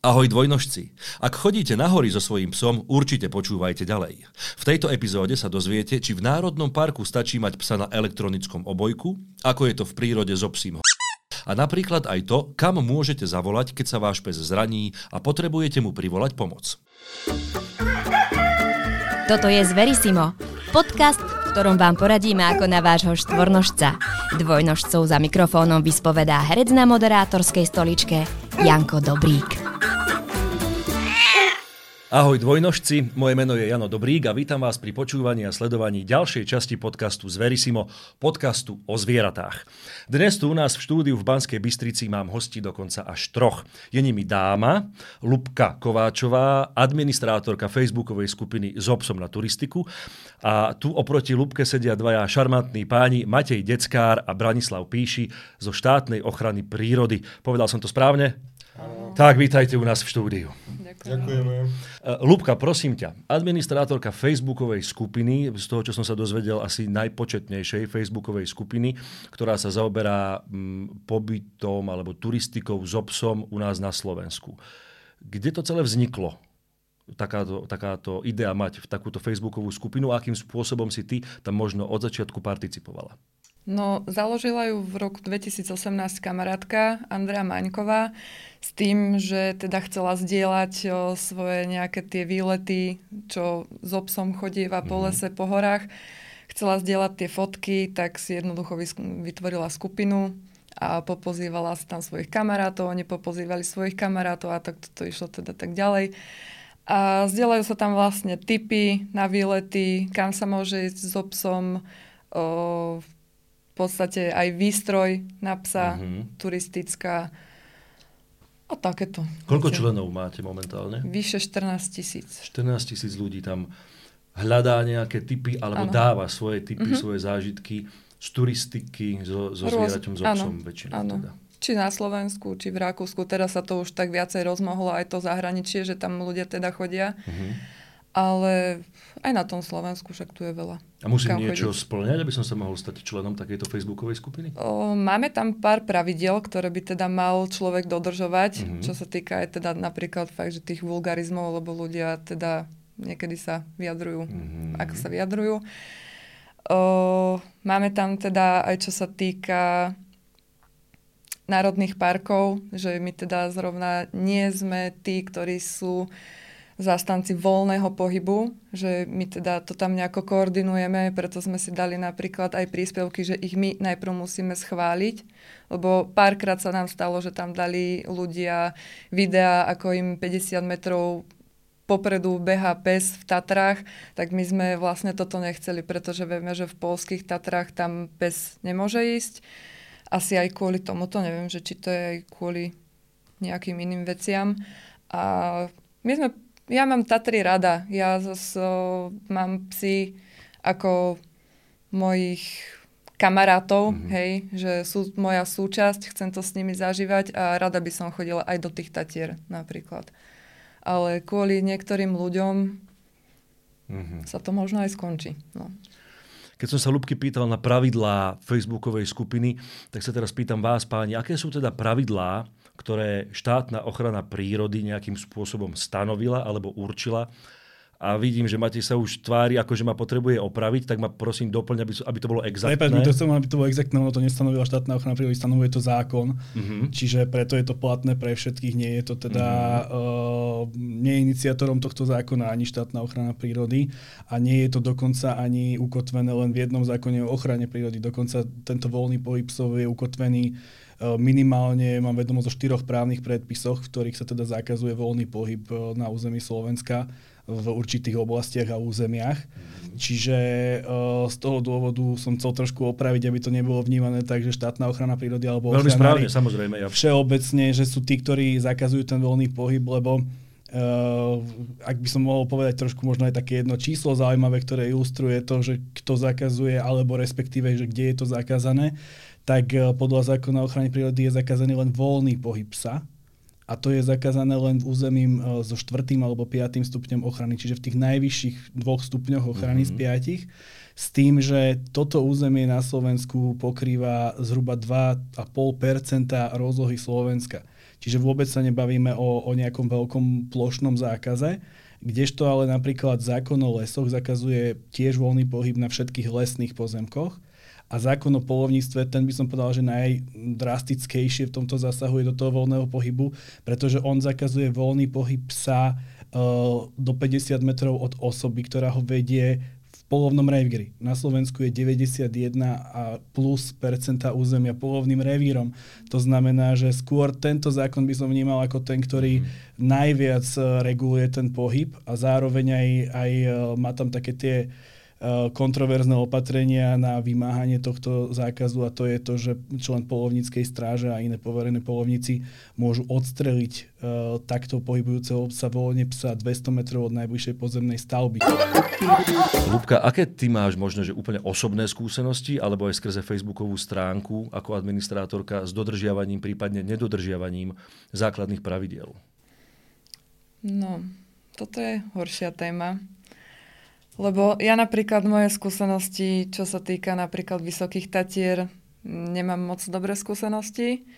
Ahoj dvojnožci. Ak chodíte na hory so svojím psom, určite počúvajte ďalej. V tejto epizóde sa dozviete, či v Národnom parku stačí mať psa na elektronickom obojku, ako je to v prírode so psím a napríklad aj to, kam môžete zavolať, keď sa váš pes zraní a potrebujete mu privolať pomoc. Toto je Zverisimo, podcast, v ktorom vám poradíme ako na vášho štvornožca. Dvojnožcov za mikrofónom vyspovedá herec na moderátorskej stoličke Janko Dobrík. Ahoj dvojnožci, moje meno je Jano Dobrík a vítam vás pri počúvaní a sledovaní ďalšej časti podcastu Zverisimo, podcastu o zvieratách. Dnes tu u nás v štúdiu v Banskej Bystrici mám hosti dokonca až troch. Je nimi dáma, Lubka Kováčová, administrátorka facebookovej skupiny Zobsom na turistiku a tu oproti Lubke sedia dvaja šarmantní páni Matej Deckár a Branislav Píši zo štátnej ochrany prírody. Povedal som to správne? Áno. Tak, vítajte u nás v štúdiu. Ďakujeme. Lubka, prosím ťa, administrátorka facebookovej skupiny, z toho, čo som sa dozvedel, asi najpočetnejšej facebookovej skupiny, ktorá sa zaoberá mm, pobytom alebo turistikou s obsom u nás na Slovensku. Kde to celé vzniklo? Takáto, takáto idea mať v takúto facebookovú skupinu a akým spôsobom si ty tam možno od začiatku participovala? No, založila ju v roku 2018 kamarátka Andrea Maňková s tým, že teda chcela zdieľať o, svoje nejaké tie výlety, čo s obsom chodieva po mhm. lese, po horách. Chcela zdieľať tie fotky, tak si jednoducho vytvorila skupinu a popozývala si tam svojich kamarátov, oni popozývali svojich kamarátov a tak to išlo teda tak ďalej. A zdieľajú sa tam vlastne tipy na výlety, kam sa môže ísť s obsom, o, podstate aj výstroj na psa, mm-hmm. turistická a takéto. Koľko členov máte momentálne? Vyše 14 tisíc. 14 tisíc ľudí tam hľadá nejaké typy alebo ano. dáva svoje typy, mm-hmm. svoje zážitky z turistiky, so, so zvieraťom, so psom väčšinou. Ano. Teda. Či na Slovensku, či v Rakúsku. Teraz sa to už tak viacej rozmohlo aj to zahraničie, že tam ľudia teda chodia. Mm-hmm ale aj na tom Slovensku však tu je veľa. A musím niečo chodiť. splňať, aby som sa mohol stať členom takejto facebookovej skupiny? O, máme tam pár pravidel, ktoré by teda mal človek dodržovať, mm-hmm. čo sa týka aj teda napríklad fakt, že tých vulgarizmov, lebo ľudia teda niekedy sa vyjadrujú, mm-hmm. ako sa vyjadrujú. O, máme tam teda aj čo sa týka národných parkov, že my teda zrovna nie sme tí, ktorí sú zástanci voľného pohybu, že my teda to tam nejako koordinujeme, preto sme si dali napríklad aj príspevky, že ich my najprv musíme schváliť, lebo párkrát sa nám stalo, že tam dali ľudia videá, ako im 50 metrov popredu beha pes v Tatrách, tak my sme vlastne toto nechceli, pretože vieme, že v polských Tatrách tam pes nemôže ísť. Asi aj kvôli tomuto, neviem, že či to je aj kvôli nejakým iným veciam. A my sme ja mám Tatry rada. Ja zase mám psi ako mojich kamarátov, mm-hmm. hej, že sú moja súčasť, chcem to s nimi zažívať a rada by som chodila aj do tých Tatier napríklad. Ale kvôli niektorým ľuďom mm-hmm. sa to možno aj skončí. No. Keď som sa Lubky pýtal na pravidlá facebookovej skupiny, tak sa teraz pýtam vás, páni, aké sú teda pravidlá, ktoré štátna ochrana prírody nejakým spôsobom stanovila alebo určila a vidím, že Matej sa už tvári, ako že ma potrebuje opraviť, tak ma prosím doplň, aby, aby to bolo exaktné. Prepač, to chcem, aby to bolo exaktné, ono to nestanovila štátna ochrana prírody, stanovuje to zákon, uh-huh. čiže preto je to platné pre všetkých, nie je to teda, uh-huh. uh, nie je iniciátorom tohto zákona ani štátna ochrana prírody a nie je to dokonca ani ukotvené len v jednom zákone o ochrane prírody, dokonca tento voľný pohyb je ukotvený E, minimálne mám vedomosť o štyroch právnych predpisoch, v ktorých sa teda zakazuje voľný pohyb e, na území Slovenska v určitých oblastiach a územiach. Čiže uh, z toho dôvodu som chcel trošku opraviť, aby to nebolo vnímané tak, že štátna ochrana prírody alebo Veľmi správne, samozrejme. Ja. Všeobecne, že sú tí, ktorí zakazujú ten voľný pohyb, lebo Uh, ak by som mohol povedať trošku možno aj také jedno číslo zaujímavé, ktoré ilustruje to, že kto zakazuje, alebo respektíve, že kde je to zakázané, tak eh, podľa zákona o ochrane prírody je zakázaný len voľný pohyb psa. A to je zakázané len územím eh, so štvrtým alebo piatým stupňom ochrany, čiže v tých najvyšších dvoch stupňoch ochrany mm-hmm. z mhm. piatich. S tým, že toto územie na Slovensku pokrýva zhruba 2,5% rozlohy Slovenska. Čiže vôbec sa nebavíme o, o nejakom veľkom plošnom zákaze, kdežto ale napríklad zákon o lesoch zakazuje tiež voľný pohyb na všetkých lesných pozemkoch a zákon o polovníctve, ten by som povedal, že najdrastickejšie v tomto zasahuje do toho voľného pohybu, pretože on zakazuje voľný pohyb psa uh, do 50 metrov od osoby, ktorá ho vedie polovnom revíri. Na Slovensku je 91 a plus percenta územia polovným revírom. To znamená, že skôr tento zákon by som vnímal ako ten, ktorý mm. najviac eh, reguluje ten pohyb a zároveň aj, aj eh, má tam také tie Eh, kontroverzné opatrenia na vymáhanie tohto zákazu a to je to, že člen polovníckej stráže a iné poverené polovníci môžu odstreliť uh, takto pohybujúceho sa voľne psa 200 metrov od najbližšej podzemnej stavby. Lubka, aké ty máš možno, že úplne osobné skúsenosti alebo aj skrze facebookovú stránku ako administrátorka s dodržiavaním, prípadne nedodržiavaním základných pravidiel? No, toto je horšia téma. Lebo ja napríklad moje skúsenosti, čo sa týka napríklad Vysokých Tatier, nemám moc dobré skúsenosti.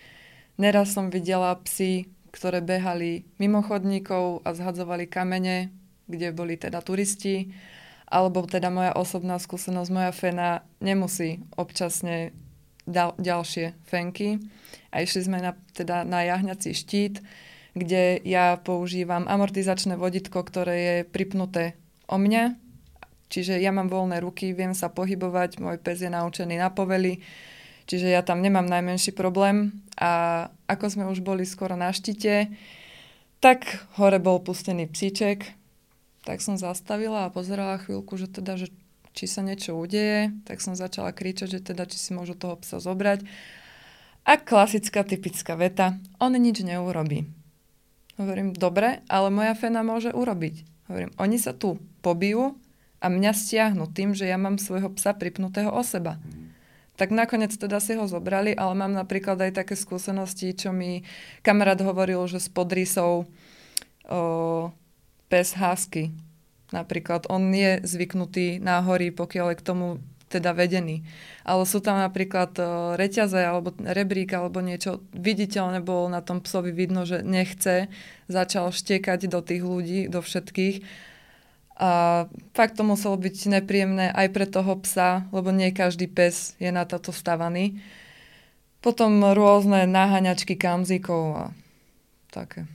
Neraz som videla psy, ktoré behali mimo chodníkov a zhadzovali kamene, kde boli teda turisti. Alebo teda moja osobná skúsenosť, moja fena nemusí občasne dal, ďalšie fenky. A išli sme na, teda na jahňací štít, kde ja používam amortizačné voditko, ktoré je pripnuté o mňa Čiže ja mám voľné ruky, viem sa pohybovať, môj pes je naučený na povely, čiže ja tam nemám najmenší problém. A ako sme už boli skoro na štite, tak hore bol pustený psíček, tak som zastavila a pozerala chvíľku, že teda, že či sa niečo udeje, tak som začala kričať, že teda, či si môžu toho psa zobrať. A klasická, typická veta, on nič neurobí. Hovorím, dobre, ale moja fena môže urobiť. Hovorím, oni sa tu pobijú, a mňa stiahnu tým, že ja mám svojho psa pripnutého o seba. Tak nakoniec teda si ho zobrali, ale mám napríklad aj také skúsenosti, čo mi kamarát hovoril, že s podrysou o, pes husky. Napríklad on je zvyknutý na hory, pokiaľ je k tomu teda vedený. Ale sú tam napríklad reťaze alebo rebrík alebo niečo. Viditeľne bolo na tom psovi vidno, že nechce. Začal štekať do tých ľudí, do všetkých a fakt to muselo byť nepríjemné aj pre toho psa, lebo nie každý pes je na toto stavaný. Potom rôzne naháňačky kamzíkov a také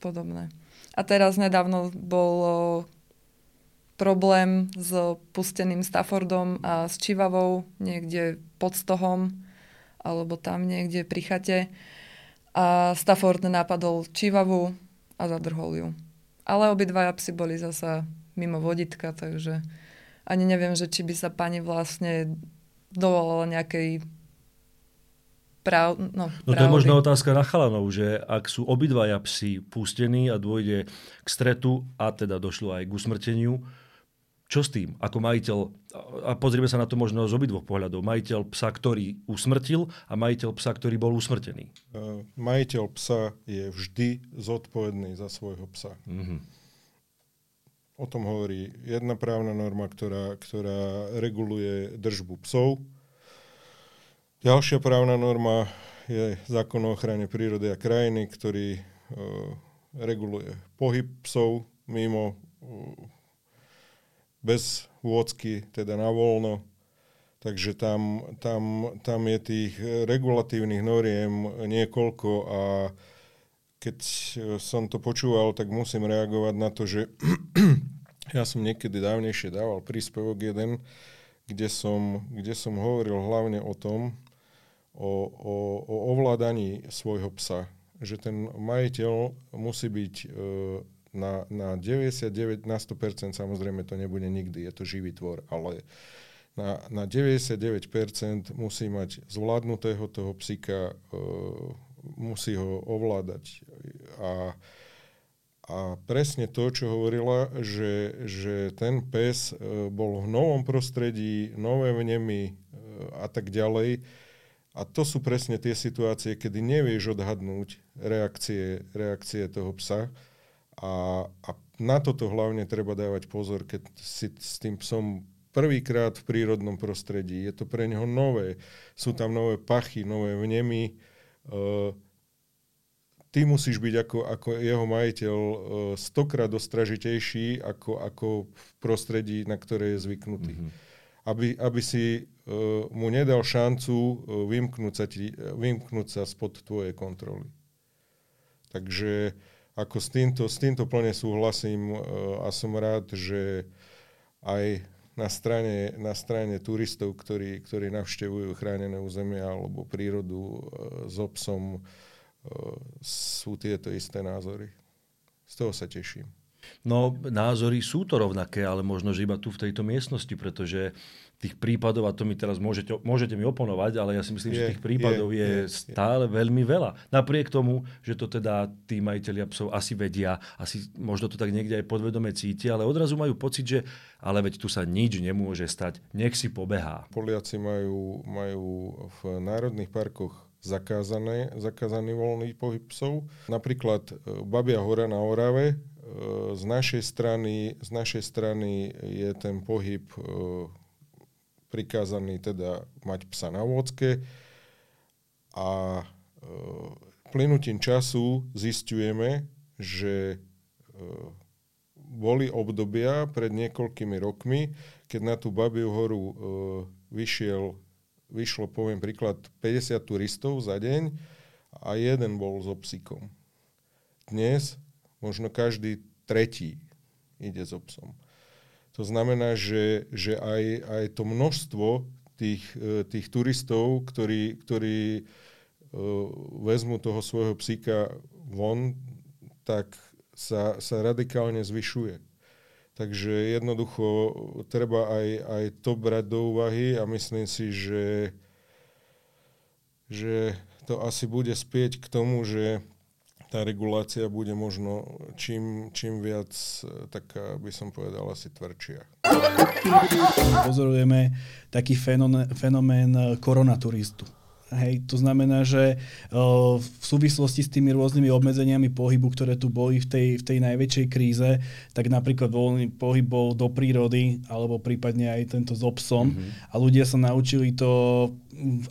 podobné. A teraz nedávno bol problém s pusteným Staffordom a s Čivavou niekde pod stohom alebo tam niekde pri chate. A Stafford napadol Čivavu a zadrhol ju. Ale obidvaja psi boli zasa mimo voditka, takže ani neviem, že či by sa pani vlastne dovolala nejakej Prav, no, no to je možno otázka na chalanov, že ak sú obidvaja psi pustení a dôjde k stretu a teda došlo aj k usmrteniu, čo s tým? Ako majiteľ, a pozrieme sa na to možno z obidvoch pohľadov, majiteľ psa, ktorý usmrtil a majiteľ psa, ktorý bol usmrtený. Uh, majiteľ psa je vždy zodpovedný za svojho psa. Uh-huh. O tom hovorí jedna právna norma, ktorá, ktorá reguluje držbu psov. Ďalšia právna norma je zákon o ochrane prírody a krajiny, ktorý uh, reguluje pohyb psov mimo uh, bez vôdzky, teda na voľno. Takže tam, tam, tam je tých regulatívnych noriem niekoľko a keď som to počúval, tak musím reagovať na to, že ja som niekedy dávnejšie dával príspevok jeden, kde som, kde som hovoril hlavne o tom, o, o, o ovládaní svojho psa. Že ten majiteľ musí byť e, na, na 99, na 100%, samozrejme to nebude nikdy, je to živý tvor, ale na, na 99% musí mať zvládnutého toho psika, e, musí ho ovládať. A, a presne to, čo hovorila, že, že ten pes e, bol v novom prostredí, nové vnemy e, a tak ďalej. A to sú presne tie situácie, kedy nevieš odhadnúť reakcie, reakcie toho psa. A, a na toto hlavne treba dávať pozor, keď si s tým psom prvýkrát v prírodnom prostredí. Je to pre neho nové. Sú tam nové pachy, nové vnemy, Uh, ty musíš byť ako, ako jeho majiteľ uh, stokrát ostražitejší ako, ako v prostredí, na ktoré je zvyknutý. Mm-hmm. Aby, aby si uh, mu nedal šancu uh, vymknúť, sa ti, vymknúť sa spod tvojej kontroly. Takže ako s týmto, s týmto plne súhlasím uh, a som rád, že aj na strane, na strane turistov, ktorí, ktorí navštevujú chránené územia alebo prírodu e, s obsom, e, sú tieto isté názory. Z toho sa teším. No, názory sú to rovnaké, ale možno, že iba tu v tejto miestnosti, pretože tých prípadov, a to mi teraz môžete, môžete mi oponovať, ale ja si myslím, je, že tých prípadov je, je, je stále je. veľmi veľa. Napriek tomu, že to teda tí majiteľia psov asi vedia, asi možno to tak niekde aj podvedome cítia, ale odrazu majú pocit, že ale veď tu sa nič nemôže stať, nech si pobehá. Poliaci majú, majú v národných parkoch zakázané, zakázaný voľný pohyb psov. Napríklad e, Babia hora na Orave, e, z našej strany, z našej strany je ten pohyb e, prikázaný teda mať psa na vôdzke a plynutím času zistujeme, že boli obdobia pred niekoľkými rokmi, keď na tú Babiu horu vyšiel, vyšlo, poviem príklad, 50 turistov za deň a jeden bol so psíkom. Dnes možno každý tretí ide so psom. To znamená, že, že aj, aj to množstvo tých, e, tých turistov, ktorí, ktorí uh, vezmú toho svojho psíka von, tak sa, sa radikálne zvyšuje. Takže jednoducho treba aj, aj to brať do úvahy a myslím si, že, že to asi bude spieť k tomu, že tá regulácia bude možno čím, čím viac e, taká, by som povedal, asi tvrdšia. Pozorujeme taký fenomén, fenomén koronaturistu Hej, to znamená, že uh, v súvislosti s tými rôznymi obmedzeniami pohybu, ktoré tu boli v tej, v tej najväčšej kríze, tak napríklad voľný pohyb bol do prírody, alebo prípadne aj tento s obsom. Mm-hmm. A ľudia sa naučili to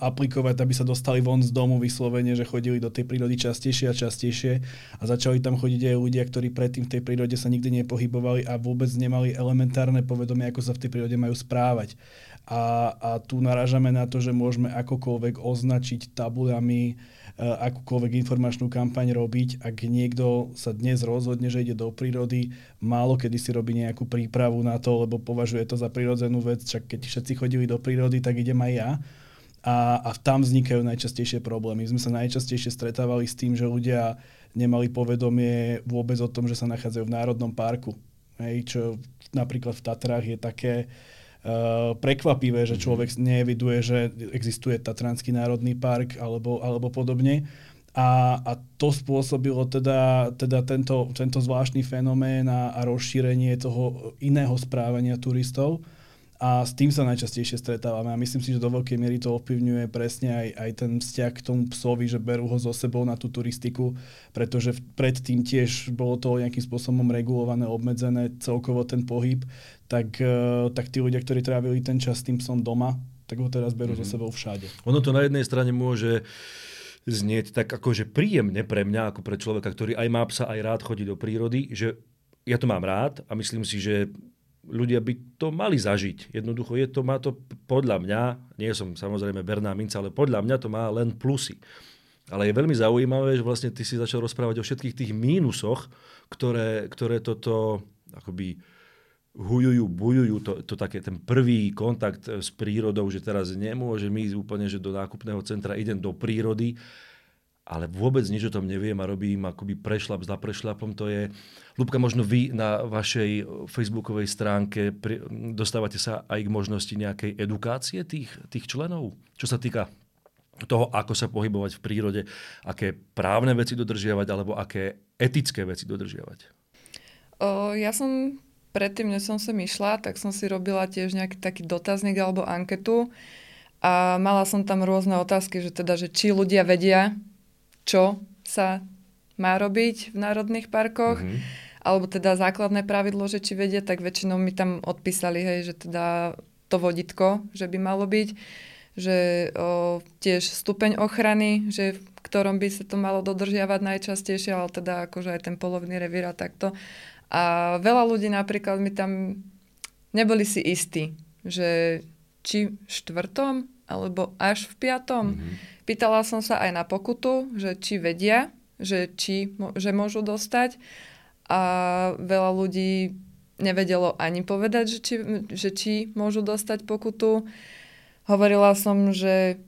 aplikovať, aby sa dostali von z domu vyslovene, že chodili do tej prírody častejšie a častejšie a začali tam chodiť aj ľudia, ktorí predtým v tej prírode sa nikdy nepohybovali a vôbec nemali elementárne povedomie, ako sa v tej prírode majú správať a, a tu narážame na to, že môžeme akokoľvek označiť tabulami, e, akúkoľvek informačnú kampaň robiť. Ak niekto sa dnes rozhodne, že ide do prírody, málo kedy si robí nejakú prípravu na to, lebo považuje to za prirodzenú vec, čak keď všetci chodili do prírody, tak idem aj ja. A, a tam vznikajú najčastejšie problémy. My sme sa najčastejšie stretávali s tým, že ľudia nemali povedomie vôbec o tom, že sa nachádzajú v národnom parku. Hej, čo napríklad v Tatrách je také, Eh, prekvapivé, že človek neeviduje, že existuje Tatranský národný park alebo, alebo podobne. A, a to spôsobilo teda, teda tento, tento zvláštny fenomén a, a rozšírenie toho iného správania turistov. A s tým sa najčastejšie stretávame a myslím si, že do veľkej miery to ovplyvňuje presne aj, aj ten vzťah k tomu psovi, že berú ho so sebou na tú turistiku, pretože predtým tiež bolo to nejakým spôsobom regulované, obmedzené celkovo ten pohyb, tak, e, tak tí ľudia, ktorí trávili ten čas s tým psom doma, tak ho teraz berú mm-hmm. so sebou všade. Ono to na jednej strane môže znieť tak akože príjemne pre mňa, ako pre človeka, ktorý aj má psa, aj rád chodí do prírody, že ja to mám rád a myslím si, že ľudia by to mali zažiť. Jednoducho je to, má to podľa mňa, nie som samozrejme Berná minca, ale podľa mňa to má len plusy. Ale je veľmi zaujímavé, že vlastne ty si začal rozprávať o všetkých tých mínusoch, ktoré, ktoré toto akoby hujujú, bujujú, to, to také ten prvý kontakt s prírodou, že teraz nemôžem ísť úplne, že do nákupného centra idem do prírody, ale vôbec nič o tom neviem a robím akoby prešlap za prešlapom. To je... Lubka, možno vy na vašej facebookovej stránke pri, dostávate sa aj k možnosti nejakej edukácie tých, tých členov? Čo sa týka toho, ako sa pohybovať v prírode, aké právne veci dodržiavať alebo aké etické veci dodržiavať? O, ja som predtým, než som sem išla, tak som si robila tiež nejaký taký dotazník alebo anketu a mala som tam rôzne otázky, že teda, že či ľudia vedia, čo sa má robiť v národných parkoch, mm-hmm. alebo teda základné pravidlo, že či vedia, tak väčšinou mi tam odpísali, hej, že teda to voditko, že by malo byť. že o, tiež stupeň ochrany, že v ktorom by sa to malo dodržiavať najčastejšie, ale teda akože aj ten polovný revír a takto. A veľa ľudí napríklad mi tam neboli si istí, že či štvrtom alebo až v piatom. Mm-hmm. Pýtala som sa aj na pokutu, že či vedia, že, či, že môžu dostať a veľa ľudí nevedelo ani povedať, že či, že či môžu dostať pokutu. Hovorila som, že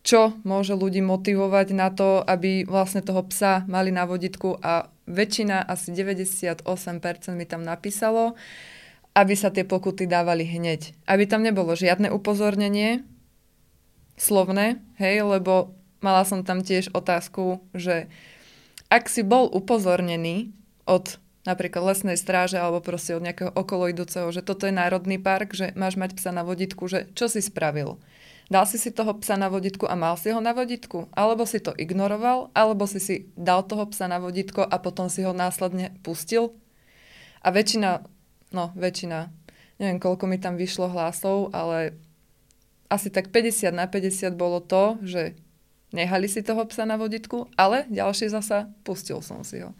čo môže ľudí motivovať na to, aby vlastne toho psa mali na voditku a väčšina, asi 98% mi tam napísalo, aby sa tie pokuty dávali hneď. Aby tam nebolo žiadne upozornenie, slovné, hej, lebo mala som tam tiež otázku, že ak si bol upozornený od napríklad lesnej stráže alebo proste od nejakého okoloidúceho, že toto je národný park, že máš mať psa na voditku, že čo si spravil? Dal si si toho psa na voditku a mal si ho na voditku? Alebo si to ignoroval? Alebo si si dal toho psa na voditko a potom si ho následne pustil? A väčšina, no väčšina, neviem koľko mi tam vyšlo hlasov, ale asi tak 50 na 50 bolo to, že nehali si toho psa na voditku, ale ďalší zasa pustil som si ho.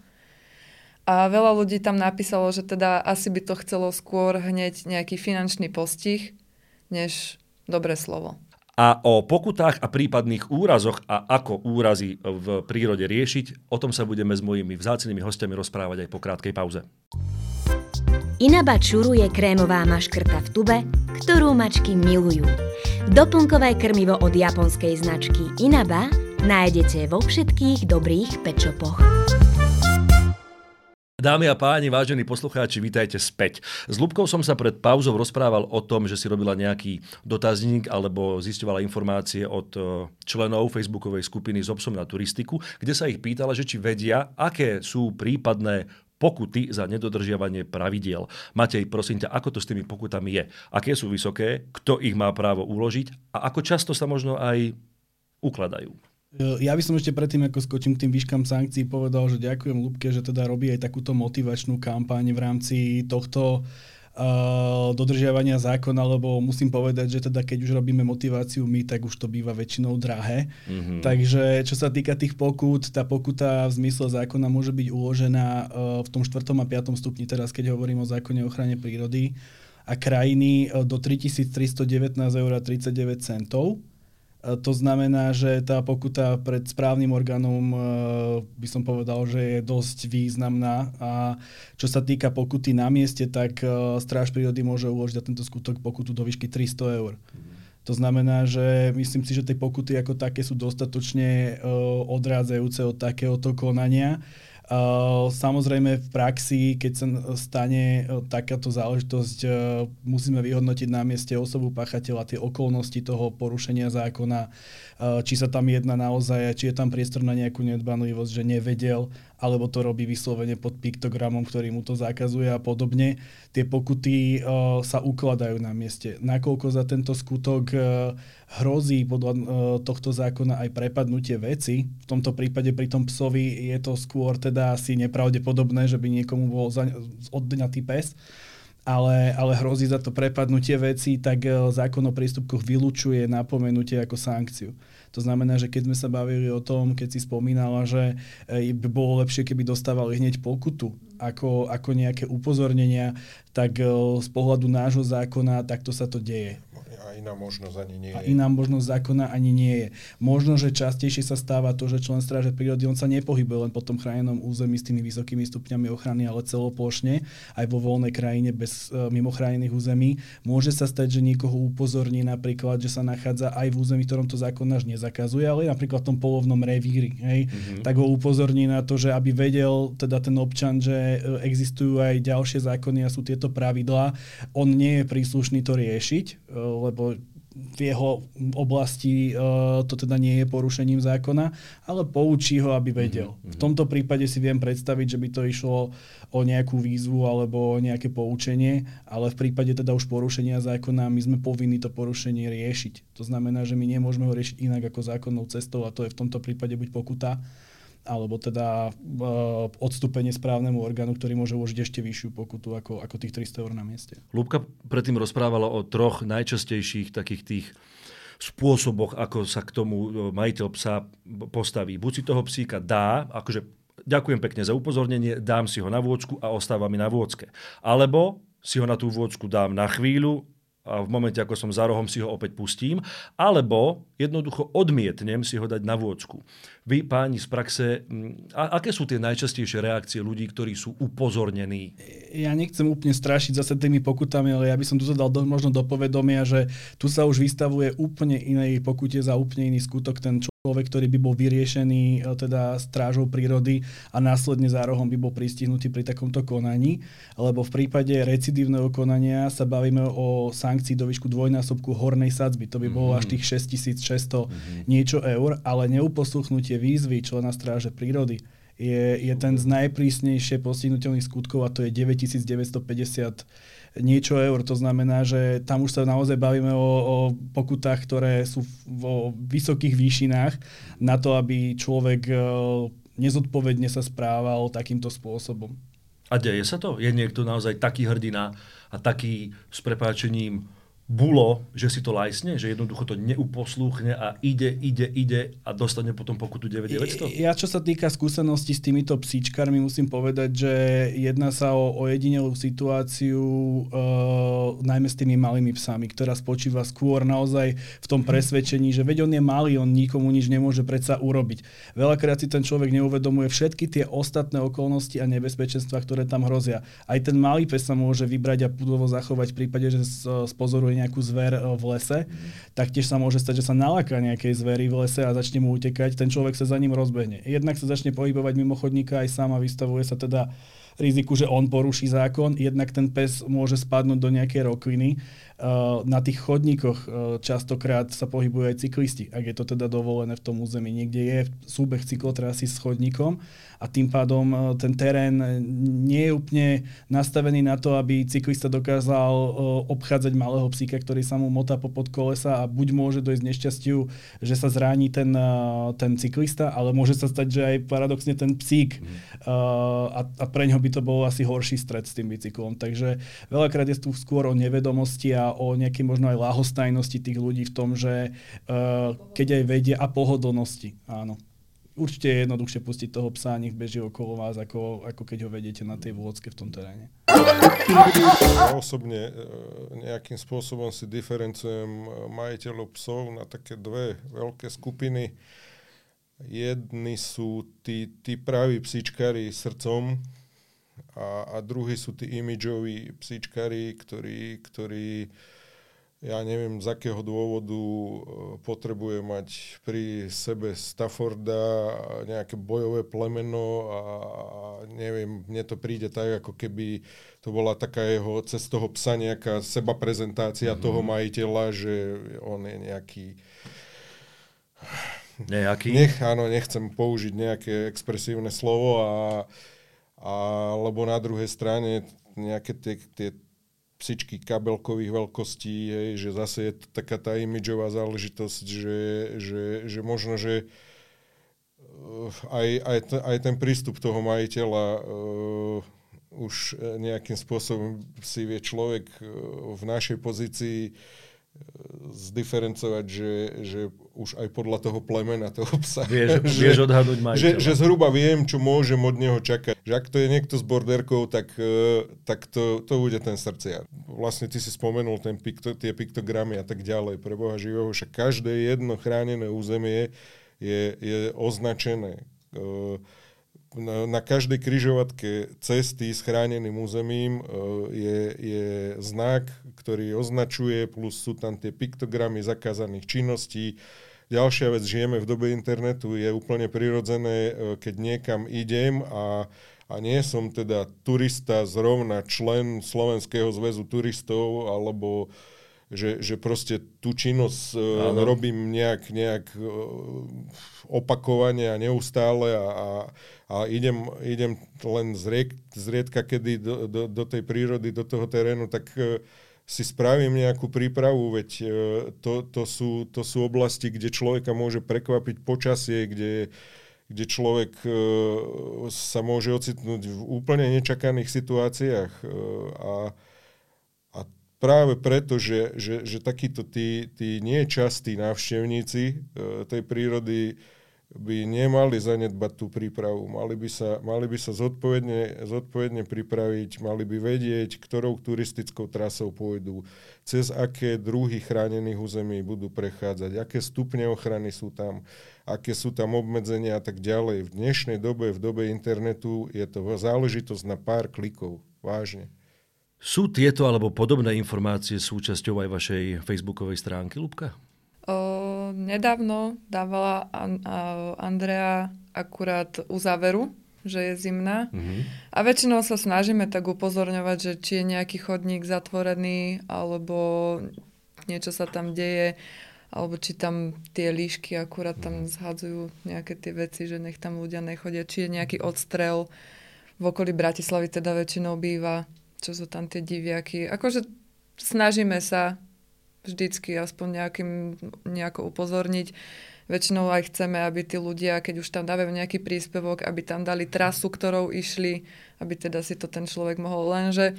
A veľa ľudí tam napísalo, že teda asi by to chcelo skôr hneď nejaký finančný postih, než dobré slovo. A o pokutách a prípadných úrazoch a ako úrazy v prírode riešiť, o tom sa budeme s mojimi vzácnými hostiami rozprávať aj po krátkej pauze. Inaba Čuru je krémová maškrta v tube, ktorú mačky milujú. Doplnkové krmivo od japonskej značky Inaba nájdete vo všetkých dobrých pečopoch. Dámy a páni, vážení poslucháči, vítajte späť. S Lubkou som sa pred pauzou rozprával o tom, že si robila nejaký dotazník alebo zisťovala informácie od e, členov facebookovej skupiny s obsom na turistiku, kde sa ich pýtala, že či vedia, aké sú prípadné pokuty za nedodržiavanie pravidiel. Matej, prosím ťa, ako to s tými pokutami je? Aké sú vysoké? Kto ich má právo uložiť? A ako často sa možno aj ukladajú? E, ja by som ešte predtým, ako skočím k tým výškam sankcií, povedal, že ďakujem Lubke, že teda robí aj takúto motivačnú kampaň v rámci tohto uh, dodržiavania zákona, lebo musím povedať, že teda keď už robíme motiváciu my, tak už to býva väčšinou drahé. Mm-hmm. Takže čo sa týka tých pokút, tá pokuta v zmysle zákona môže byť uložená uh, v tom 4. a 5. stupni, teraz keď hovorím o zákone o ochrane prírody a krajiny uh, do 3319 eur 39 centov to znamená, že tá pokuta pred správnym orgánom e, by som povedal, že je dosť významná a čo sa týka pokuty na mieste, tak e, Stráž prírody môže uložiť za tento skutok pokutu do výšky 300 eur. To znamená, že myslím si, že tie pokuty ako také sú dostatočne odrádzajúce od takéhoto konania. Samozrejme v praxi, keď sa stane takáto záležitosť, musíme vyhodnotiť na mieste osobu pachateľa, tie okolnosti toho porušenia zákona, či sa tam jedná naozaj, či je tam priestor na nejakú nedbanlivosť, že nevedel, alebo to robí vyslovene pod piktogramom, ktorý mu to zakazuje a podobne. Tie pokuty uh, sa ukladajú na mieste. Nakoľko za tento skutok uh, hrozí podľa uh, tohto zákona aj prepadnutie veci, v tomto prípade pri tom psovi je to skôr teda asi nepravdepodobné, že by niekomu bol za, odňatý pes, ale, ale hrozí za to prepadnutie veci, tak zákon o prístupkoch vylučuje napomenutie ako sankciu. To znamená, že keď sme sa bavili o tom, keď si spomínala, že e, by bolo lepšie, keby dostávali hneď pokutu ako, ako nejaké upozornenia, tak e, z pohľadu nášho zákona takto sa to deje iná možnosť ani nie je. A iná možnosť zákona ani nie je. Možno, že častejšie sa stáva to, že člen stráže prírody, on sa nepohybuje len po tom chránenom území s tými vysokými stupňami ochrany, ale celoplošne, aj vo voľnej krajine bez uh, mimo chránených území. Môže sa stať, že niekoho upozorní napríklad, že sa nachádza aj v území, ktorom to zákon náš nezakazuje, ale napríklad v tom polovnom revíri. Hej? Mm-hmm. Tak ho upozorní na to, že aby vedel teda ten občan, že e, existujú aj ďalšie zákony a sú tieto pravidlá, on nie je príslušný to riešiť, e, lebo v jeho oblasti uh, to teda nie je porušením zákona, ale poučí ho, aby vedel. Mm-hmm. V tomto prípade si viem predstaviť, že by to išlo o nejakú výzvu alebo o nejaké poučenie, ale v prípade teda už porušenia zákona my sme povinni to porušenie riešiť. To znamená, že my nemôžeme ho riešiť inak ako zákonnou cestou a to je v tomto prípade buď pokuta, alebo teda uh, odstúpenie správnemu orgánu, ktorý môže uložiť ešte vyššiu pokutu ako, ako tých 300 eur na mieste. Lúbka predtým rozprávala o troch najčastejších takých tých spôsoboch, ako sa k tomu e, majiteľ psa postaví. Buď si toho psíka dá, akože ďakujem pekne za upozornenie, dám si ho na vôcku a ostáva mi na vôcke. Alebo si ho na tú vôcku dám na chvíľu, a v momente, ako som za rohom, si ho opäť pustím, alebo jednoducho odmietnem si ho dať na vôcku. Vy, páni z praxe, a aké sú tie najčastejšie reakcie ľudí, ktorí sú upozornení? Ja nechcem úplne strašiť zase tými pokutami, ale ja by som tu dal do, možno do povedomia, že tu sa už vystavuje úplne inej pokute za úplne iný skutok ten človek, ktorý by bol vyriešený e, teda strážou prírody a následne za rohom by bol pristihnutý pri takomto konaní, lebo v prípade recidívneho konania sa bavíme o sankcii do výšku dvojnásobku hornej sadzby. To by bolo mm-hmm. až tých 6600 mm-hmm. niečo eur, ale neuposluchnutie tie výzvy člena stráže prírody je, je ten z najprísnejšie postihnutelných skutkov a to je 9950 niečo eur. To znamená, že tam už sa naozaj bavíme o, o pokutách, ktoré sú vo vysokých výšinách na to, aby človek e, nezodpovedne sa správal takýmto spôsobom. A deje sa to? Je niekto naozaj taký hrdina a taký s prepáčením bulo, že si to lajsne, že jednoducho to neuposlúchne a ide, ide, ide a dostane potom pokutu 9900? Ja, čo sa týka skúseností s týmito psíčkarmi, musím povedať, že jedná sa o ojedinelú situáciu uh, najmä s tými malými psami, ktorá spočíva skôr naozaj v tom presvedčení, že veď on je malý, on nikomu nič nemôže predsa urobiť. Veľakrát si ten človek neuvedomuje všetky tie ostatné okolnosti a nebezpečenstva, ktoré tam hrozia. Aj ten malý pes sa môže vybrať a pudovo zachovať v prípade, že spozoruje nejakú zver e, v lese, tak tiež sa môže stať, že sa naláka nejakej zvery v lese a začne mu utekať, ten človek sa za ním rozbehne. Jednak sa začne pohybovať mimo chodníka aj sám a vystavuje sa teda riziku, že on poruší zákon, jednak ten pes môže spadnúť do nejakej rokliny. E, na tých chodníkoch e, častokrát sa pohybujú aj cyklisti, ak je to teda dovolené v tom území. Niekde je súbeh cyklotrasy s chodníkom a tým pádom e, ten terén nie je úplne nastavený na to, aby cyklista dokázal obchádzať malého psíka, ktorý sa mu motá pod kolesa a buď môže dojsť nešťastiu, že sa zráni ten, ten cyklista, ale môže sa stať, že aj paradoxne ten psík mm. a, a pre ňo by to bol asi horší stred s tým bicyklom. Takže veľakrát je tu skôr o nevedomosti a o nejakej možno aj lahostajnosti tých ľudí v tom, že keď aj vedia a pohodlnosti, áno určite je jednoduchšie pustiť toho psa, nech beží okolo vás, ako, ako keď ho vedete na tej vôdzke v tom teréne. Ja osobne e, nejakým spôsobom si diferencujem e, majiteľov psov na také dve veľké skupiny. Jedni sú tí, tí praví psíčkári srdcom a, a druhí sú tí imidžoví psíčkári, ktorí, ktorí ja neviem, z akého dôvodu e, potrebuje mať pri sebe Stafforda nejaké bojové plemeno a neviem, mne to príde tak, ako keby to bola taká jeho, cez toho psa nejaká seba prezentácia mm-hmm. toho majiteľa, že on je nejaký Nejaký? Nech, áno, nechcem použiť nejaké expresívne slovo, a, a, lebo na druhej strane nejaké tie, tie psičky kabelkových veľkostí, hej, že zase je to taká tá imidžová záležitosť, že, že, že možno, že eh, aj, aj, t- aj ten prístup toho majiteľa uh, už nejakým spôsobom si vie človek uh, v našej pozícii zdiferencovať, že, že už aj podľa toho plemena toho psa. Vieš, že, vieš odhadnúť majiteľa. Že, že zhruba viem, čo môžem od neho čakať. Že ak to je niekto s borderkou, tak, e, tak to, to bude ten srdcia. Vlastne ty si spomenul ten pikto, tie piktogramy a tak ďalej. Pre Boha živého, však každé jedno chránené územie je, je označené. Uh, na, na každej kryžovatke cesty s chráneným územím uh, je, je znak, ktorý označuje, plus sú tam tie piktogramy zakázaných činností. Ďalšia vec, žijeme v dobe internetu, je úplne prirodzené, uh, keď niekam idem a, a nie som teda turista, zrovna člen Slovenského zväzu turistov, alebo že, že proste tú činnosť uh, robím nejak, nejak uh, opakovane a neustále a, a, a idem, idem len zriek, zriedka kedy do, do, do tej prírody, do toho terénu, tak uh, si spravím nejakú prípravu, veď to, to, sú, to sú oblasti, kde človeka môže prekvapiť počasie, kde, kde človek sa môže ocitnúť v úplne nečakaných situáciách a práve preto, že, že, že takíto tí, tí niečastí návštevníci e, tej prírody by nemali zanedbať tú prípravu. Mali by sa, mali by sa zodpovedne, zodpovedne pripraviť, mali by vedieť, ktorou turistickou trasou pôjdu, cez aké druhy chránených území budú prechádzať, aké stupne ochrany sú tam, aké sú tam obmedzenia a tak ďalej. V dnešnej dobe, v dobe internetu je to záležitosť na pár klikov. Vážne. Sú tieto alebo podobné informácie súčasťou aj vašej facebookovej stránky, Lubka? O, nedávno dávala An- Andrea akurát uzáveru, že je zimná. Mm-hmm. A väčšinou sa snažíme tak upozorňovať, že či je nejaký chodník zatvorený, alebo niečo sa tam deje, alebo či tam tie líšky akurát tam mhm. zhadzujú nejaké tie veci, že nech tam ľudia nechodia, či je nejaký odstrel v okolí Bratislavy teda väčšinou býva, čo sú tam tie diviaky. Akože snažíme sa vždycky aspoň nejakým, nejako upozorniť. Väčšinou aj chceme, aby tí ľudia, keď už tam dávajú nejaký príspevok, aby tam dali trasu, ktorou išli, aby teda si to ten človek mohol. Lenže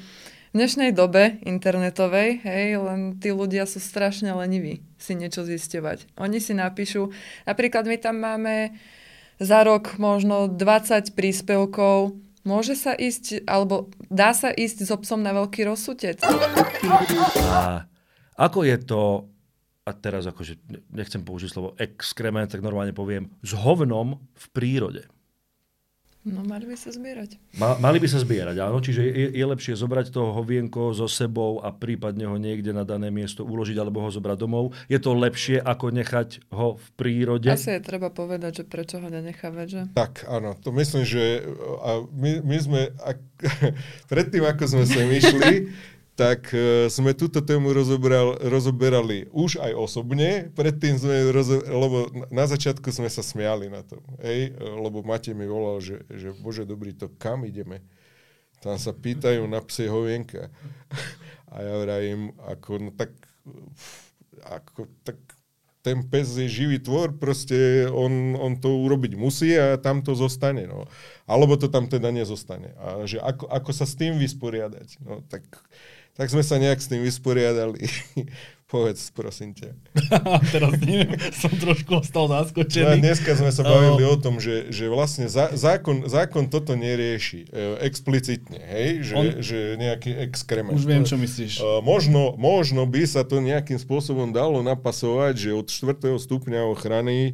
v dnešnej dobe internetovej, hej, len tí ľudia sú strašne leniví si niečo zisťovať. Oni si napíšu, napríklad my tam máme za rok možno 20 príspevkov, môže sa ísť, alebo dá sa ísť so psom na veľký rozsutec. A ako je to, a teraz akože nechcem použiť slovo exkrement, tak normálne poviem, s hovnom v prírode? No mali by sa zbierať. Ma, mali by sa zbierať, áno. Čiže je, je lepšie zobrať toho hovienko so sebou a prípadne ho niekde na dané miesto uložiť alebo ho zobrať domov. Je to lepšie, ako nechať ho v prírode? Asi je treba povedať, že prečo ho nenechávať, že? Tak, áno. To myslím, že a my, my sme, ak, predtým ako sme sem išli, tak uh, sme túto tému rozobral, rozoberali už aj osobne, predtým sme, rozo, lebo na začiatku sme sa smiali na tom, hej, lebo Matej mi volal, že, že bože dobrý, to kam ideme? Tam sa pýtajú na psie hovienka. A ja vravím, ako, no tak, ako, tak ten pes je živý tvor, proste on, on to urobiť musí a tam to zostane. No. Alebo to tam teda nezostane. A že ako, ako sa s tým vysporiadať? No tak tak sme sa nejak s tým vysporiadali. Povedz, prosím ťa. Teraz neviem, som trošku ostal zaskočený. No dneska sme sa bavili o tom, že, že vlastne za, zákon, zákon toto nerieši e, explicitne, hej? Že, On... že nejaký exkrement. Už viem, čo myslíš. E, možno, možno by sa to nejakým spôsobom dalo napasovať, že od 4. stupňa ochrany e,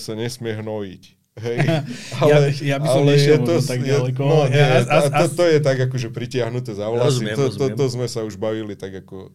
sa nesmie hnojiť. Hej, ale, ja, ja by som nešiel to, tak ďaleko. No, nie, a, a, a, to, to je tak akože pritiahnuté za vlasy. Rozumiem, to, to, to, to sme sa už bavili tak ako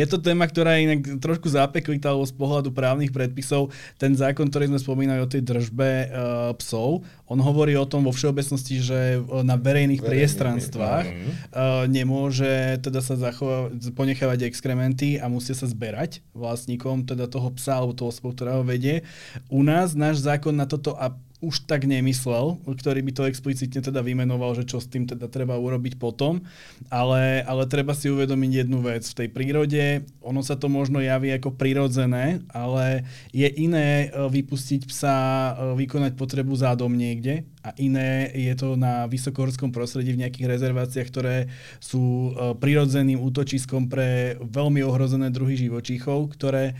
je to téma, ktorá je inak trošku zapeklitá z pohľadu právnych predpisov. Ten zákon, ktorý sme spomínali o tej držbe uh, psov, on hovorí o tom vo všeobecnosti, že na verejných Verejný, priestranstvách uh, nemôže teda sa zachovať, ponechávať exkrementy a musia sa zberať vlastníkom teda toho psa alebo toho osobu, ktorého vedie. U nás náš zákon na toto a už tak nemyslel, ktorý by to explicitne teda vymenoval, že čo s tým teda treba urobiť potom, ale, ale treba si uvedomiť jednu vec. V tej prírode ono sa to možno javí ako prirodzené, ale je iné e, vypustiť psa, e, vykonať potrebu zádom niekde a iné je to na vysokohorskom prostredí v nejakých rezerváciách, ktoré sú e, prirodzeným útočiskom pre veľmi ohrozené druhy živočíchov, ktoré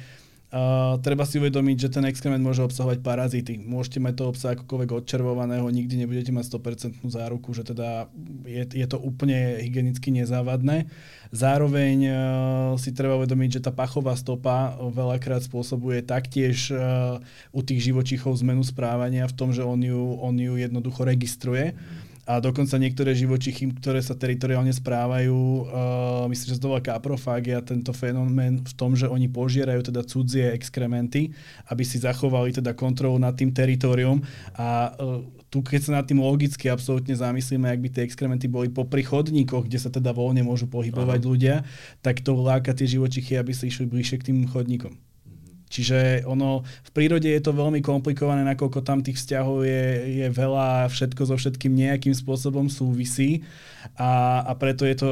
Treba si uvedomiť, že ten exkrement môže obsahovať parazity. Môžete mať toho psa akokoľvek odčervovaného, nikdy nebudete mať 100% záruku, že teda je, je to úplne hygienicky nezávadné. Zároveň uh, si treba uvedomiť, že tá pachová stopa veľakrát spôsobuje taktiež uh, u tých živočíchov zmenu správania v tom, že on ju, on ju jednoducho registruje. Mm a dokonca niektoré živočichy, ktoré sa teritoriálne správajú, uh, myslím, že to volá kaprofágia, tento fenomén v tom, že oni požierajú teda cudzie exkrementy, aby si zachovali teda kontrolu nad tým teritorium a uh, tu keď sa nad tým logicky absolútne zamyslíme, ak by tie exkrementy boli po chodníkoch, kde sa teda voľne môžu pohybovať Aha. ľudia, tak to láka tie živočichy, aby si išli bližšie k tým chodníkom. Čiže ono, v prírode je to veľmi komplikované, nakoľko tam tých vzťahov je, je veľa, všetko so všetkým nejakým spôsobom súvisí a, a preto je to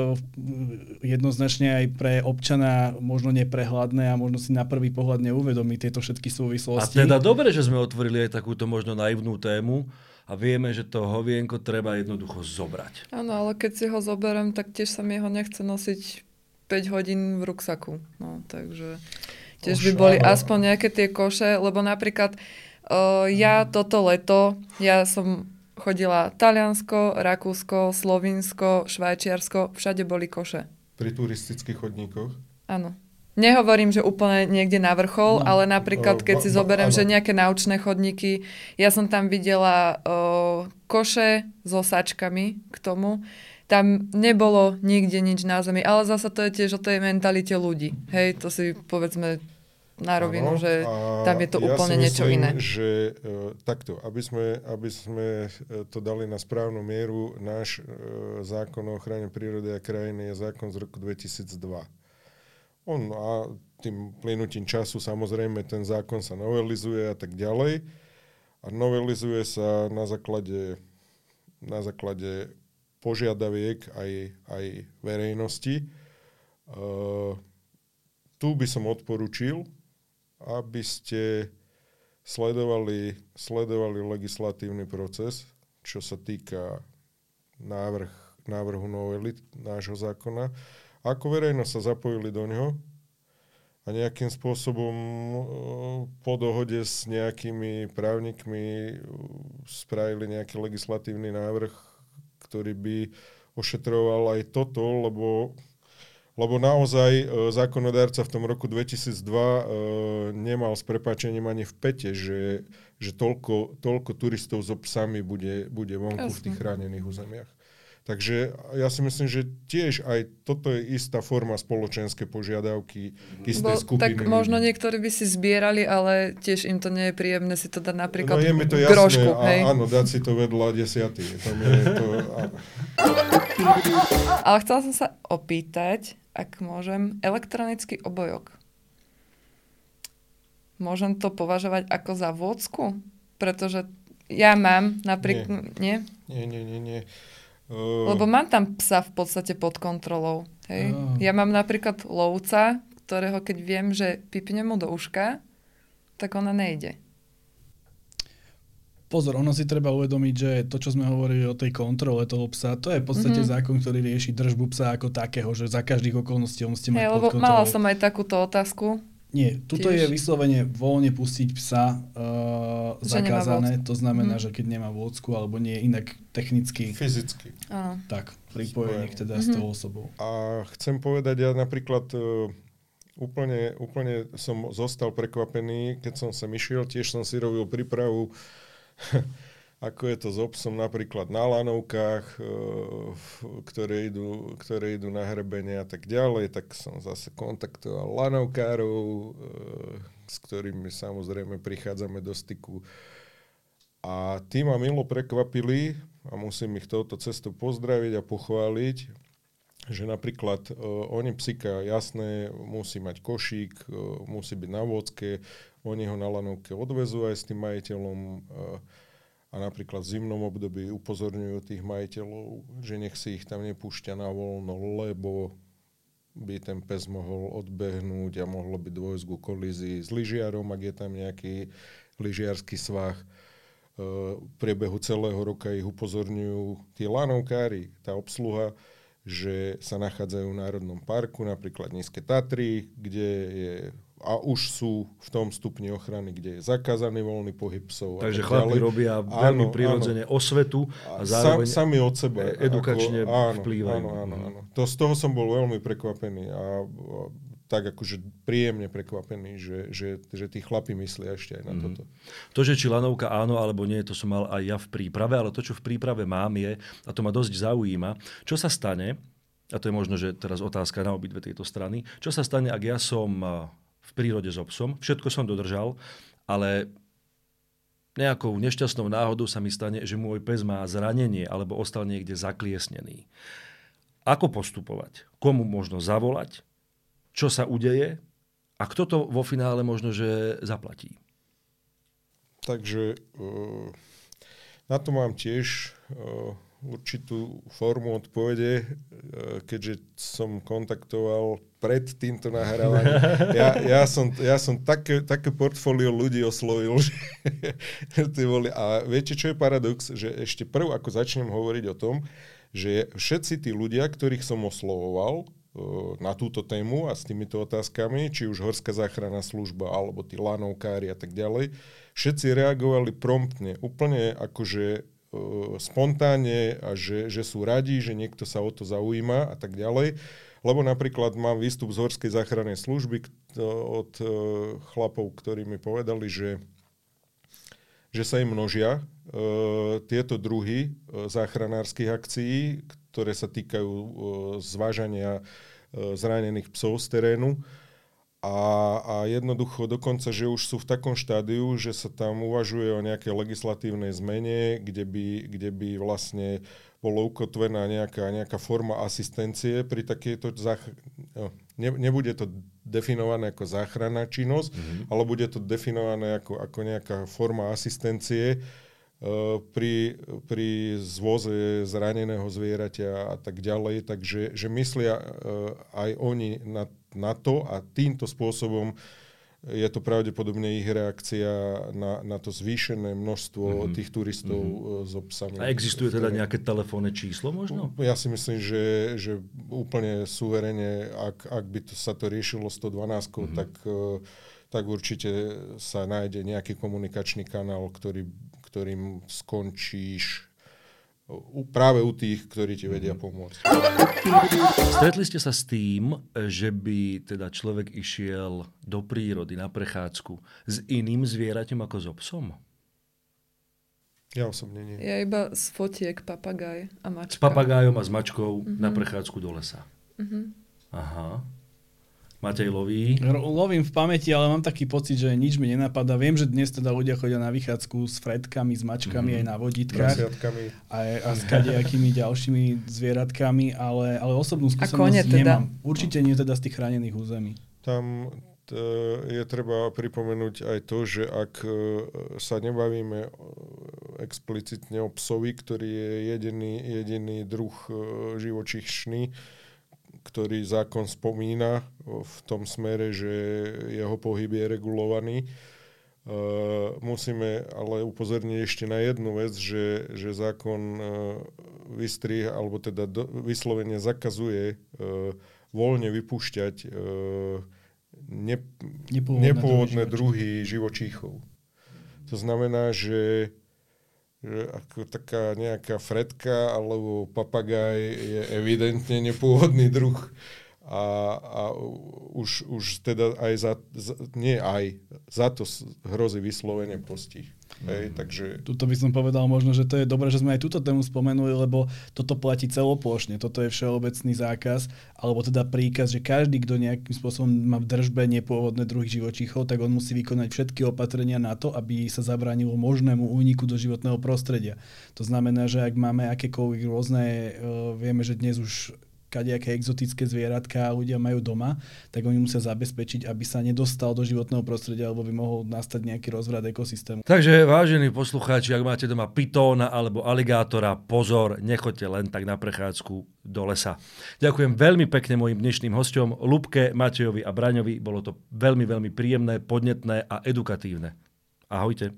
jednoznačne aj pre občana možno neprehľadné a možno si na prvý pohľad neuvedomí tieto všetky súvislosti. A teda dobre, že sme otvorili aj takúto možno naivnú tému, a vieme, že to hovienko treba jednoducho zobrať. Áno, ale keď si ho zoberiem, tak tiež sa mi ho nechce nosiť 5 hodín v ruksaku. No, takže tiež by boli aspoň nejaké tie koše, lebo napríklad uh, ja toto leto, ja som chodila Taliansko, Rakúsko, Slovinsko, Švajčiarsko, všade boli koše. Pri turistických chodníkoch? Áno. Nehovorím, že úplne niekde na vrchol, no, ale napríklad, keď si zoberiem, že nejaké naučné chodníky, ja som tam videla uh, koše so sačkami k tomu, tam nebolo nikde nič na zemi, ale zasa to je tiež o tej mentalite ľudí. Hej, to si povedzme na rovinu, ano, že tam je to ja úplne myslím, niečo iné. že uh, takto, aby sme, aby sme e, to dali na správnu mieru, náš uh, zákon o ochrane prírody a krajiny je zákon z roku 2002. On a tým plynutím času samozrejme ten zákon sa novelizuje a tak ďalej. A novelizuje sa na základe, na základe požiadaviek aj, aj verejnosti. Uh, tu by som odporučil, aby ste sledovali, sledovali legislatívny proces, čo sa týka návrh, návrhu novely nášho zákona. Ako verejnosť sa zapojili do ňoho a nejakým spôsobom po dohode s nejakými právnikmi spravili nejaký legislatívny návrh, ktorý by ošetroval aj toto, lebo, lebo naozaj e, zákonodárca v tom roku 2002 e, nemal s prepáčením ani v pete, že, že toľko, toľko turistov so psami bude, bude vonku Jasne. v tých chránených územiach. Takže ja si myslím, že tiež aj toto je istá forma spoločenskej požiadavky isté skupiny. Tak možno niektorí by si zbierali, ale tiež im to nie je príjemné si to dať napríklad no, je mi to jasné, grošku. A, hej? Áno, dať si to vedľa desiatý. To je to, ale chcela som sa opýtať, ak môžem, elektronický obojok. Môžem to považovať ako za vôcku? Pretože ja mám napríklad... Nie? Nie, nie, nie, nie. Uh... Lebo mám tam psa v podstate pod kontrolou. Hej? Uh... Ja mám napríklad lovca, ktorého keď viem, že pipne mu do uška, tak ona nejde. Pozor, ono si treba uvedomiť, že to, čo sme hovorili o tej kontrole toho psa, to je v podstate mm-hmm. zákon, ktorý rieši držbu psa ako takého, že za každých okolností on musíte mať hey, pod kontrolou. Mala som aj takúto otázku, nie, tuto Tiež. je vyslovene voľne pustiť psa uh, zakázané, to znamená, mm. že keď nemá vôdzku alebo nie inak technicky. Fyzicky. Áno. Tak, pripojený teda mm-hmm. s tou osobou. A chcem povedať, ja napríklad uh, úplne, úplne som zostal prekvapený, keď som sem išiel, tiež som si robil prípravu ako je to s obsom napríklad na lanovkách, e, ktoré idú, ktoré idú na hrebenie a tak ďalej, tak som zase kontaktoval lanovkárov, e, s ktorými samozrejme prichádzame do styku. A tí ma milo prekvapili a musím ich touto cestou pozdraviť a pochváliť, že napríklad uh, oni psika, jasné, musí mať košík, musí byť na vodke, oni ho na lanovke odvezú aj s tým majiteľom. A napríklad v zimnom období upozorňujú tých majiteľov, že nech si ich tam nepúšťa na voľno, lebo by ten pes mohol odbehnúť a mohlo by dôjsť ku kolízii s lyžiarom, ak je tam nejaký lyžiarský svah. E, v priebehu celého roka ich upozorňujú tí lanovkári, tá obsluha, že sa nachádzajú v Národnom parku, napríklad Nízke Tatry, kde je a už sú v tom stupni ochrany, kde je zakázaný voľný pohyb psov. Takže chlapi robia veľmi prirodzene osvetu a zároveň Sam, sami od seba. Edukačne ako, áno, vplývajú. Áno, áno, áno. To, z toho som bol veľmi prekvapený a, a tak akože príjemne prekvapený, že, že, že tí chlapi myslia ešte aj na mm. toto. To, že či lanovka áno alebo nie, to som mal aj ja v príprave, ale to, čo v príprave mám je, a to ma dosť zaujíma, čo sa stane, a to je možno, že teraz otázka na obidve tieto strany, čo sa stane, ak ja som v prírode s obsom. Všetko som dodržal, ale nejakou nešťastnou náhodou sa mi stane, že môj pes má zranenie alebo ostal niekde zakliesnený. Ako postupovať? Komu možno zavolať? Čo sa udeje? A kto to vo finále možno, že zaplatí? Takže uh, na to mám tiež uh, určitú formu odpovede, e, keďže som kontaktoval pred týmto nahrávaním. Ja, ja som, ja som také, také portfólio ľudí oslovil, že boli. A viete, čo je paradox? Že ešte prv, ako začnem hovoriť o tom, že všetci tí ľudia, ktorých som oslovoval, na túto tému a s týmito otázkami, či už Horská záchranná služba alebo tí lanovkári a tak ďalej, všetci reagovali promptne, úplne akože spontánne a že, že sú radi, že niekto sa o to zaujíma a tak ďalej. Lebo napríklad mám výstup z Horskej záchrannej služby od chlapov, ktorí mi povedali, že, že sa im množia tieto druhy záchranárskych akcií, ktoré sa týkajú e, zvážania e, zranených psov z terénu. A, a jednoducho dokonca, že už sú v takom štádiu, že sa tam uvažuje o nejakej legislatívnej zmene, kde by, kde by vlastne bolo ukotvená nejaká, nejaká forma asistencie pri takejto zách... No, ne, nebude to definované ako záchranná činnosť, mm-hmm. ale bude to definované ako, ako nejaká forma asistencie, Eh, pri, pri zvoze zraneného zvieraťa a tak ďalej. Takže že myslia eh, aj oni na, na to a týmto spôsobom je to pravdepodobne ich reakcia na, na to zvýšené množstvo mm-hmm. tých turistov mm-hmm. so psami. A existuje teda nejaké telefónne číslo možno? Ja si myslím, že, že úplne suverene, ak, ak by to, sa to riešilo 112, mm-hmm. tak, tak určite sa nájde nejaký komunikačný kanál, ktorý ktorým skončíš práve u tých, ktorí ti vedia mhm. pomôcť. Stretli ste sa s tým, že by teda človek išiel do prírody na prechádzku s iným zvieraťom ako so psom? Ja osobne nie. Ja iba z fotiek papagaj a mačka. S papagájom a s mačkou mm-hmm. na prechádzku do lesa. Mm-hmm. Aha. Matej loví? Lovím v pamäti, ale mám taký pocit, že nič mi nenapadá. Viem, že dnes teda ľudia chodia na vychádzku s fredkami, s mačkami, mm-hmm. aj na vodítkach. Aj, a s kadejakými ďalšími zvieratkami, ale, ale osobnú skúsenosť teda? nemám. Určite nie teda z tých chránených území. Tam je treba pripomenúť aj to, že ak e, sa nebavíme explicitne o psovi, ktorý je jediný, jediný druh e, živočíšny, ktorý zákon spomína v tom smere, že jeho pohyb je regulovaný. Uh, musíme ale upozorniť ešte na jednu vec, že, že zákon uh, vystrih, alebo teda do, vyslovene zakazuje uh, voľne vypúšťať ne, nepôvodné, nepôvodné druhy živočíchov. To znamená, že že ako taká nejaká fredka alebo papagaj je evidentne nepôvodný druh a, a už, už teda aj za, za, nie aj, za to hrozí vyslovene postih. Hej, takže... Tuto by som povedal možno, že to je dobré, že sme aj túto tému spomenuli, lebo toto platí celoplošne. Toto je všeobecný zákaz, alebo teda príkaz, že každý, kto nejakým spôsobom má v držbe nepôvodné druhy živočíchov, tak on musí vykonať všetky opatrenia na to, aby sa zabránilo možnému úniku do životného prostredia. To znamená, že ak máme akékoľvek rôzne, uh, vieme, že dnes už kadejaké exotické zvieratka ľudia majú doma, tak oni musia zabezpečiť, aby sa nedostal do životného prostredia, alebo by mohol nastať nejaký rozvrat ekosystému. Takže vážení poslucháči, ak máte doma pitóna alebo aligátora, pozor, nechoďte len tak na prechádzku do lesa. Ďakujem veľmi pekne mojim dnešným hostom, Lubke, Matejovi a Braňovi. Bolo to veľmi, veľmi príjemné, podnetné a edukatívne. Ahojte.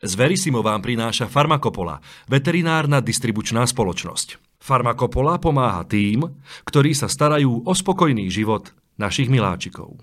Z Verisimo vám prináša Farmakopola, veterinárna distribučná spoločnosť. Farmakopola pomáha tým, ktorí sa starajú o spokojný život našich miláčikov.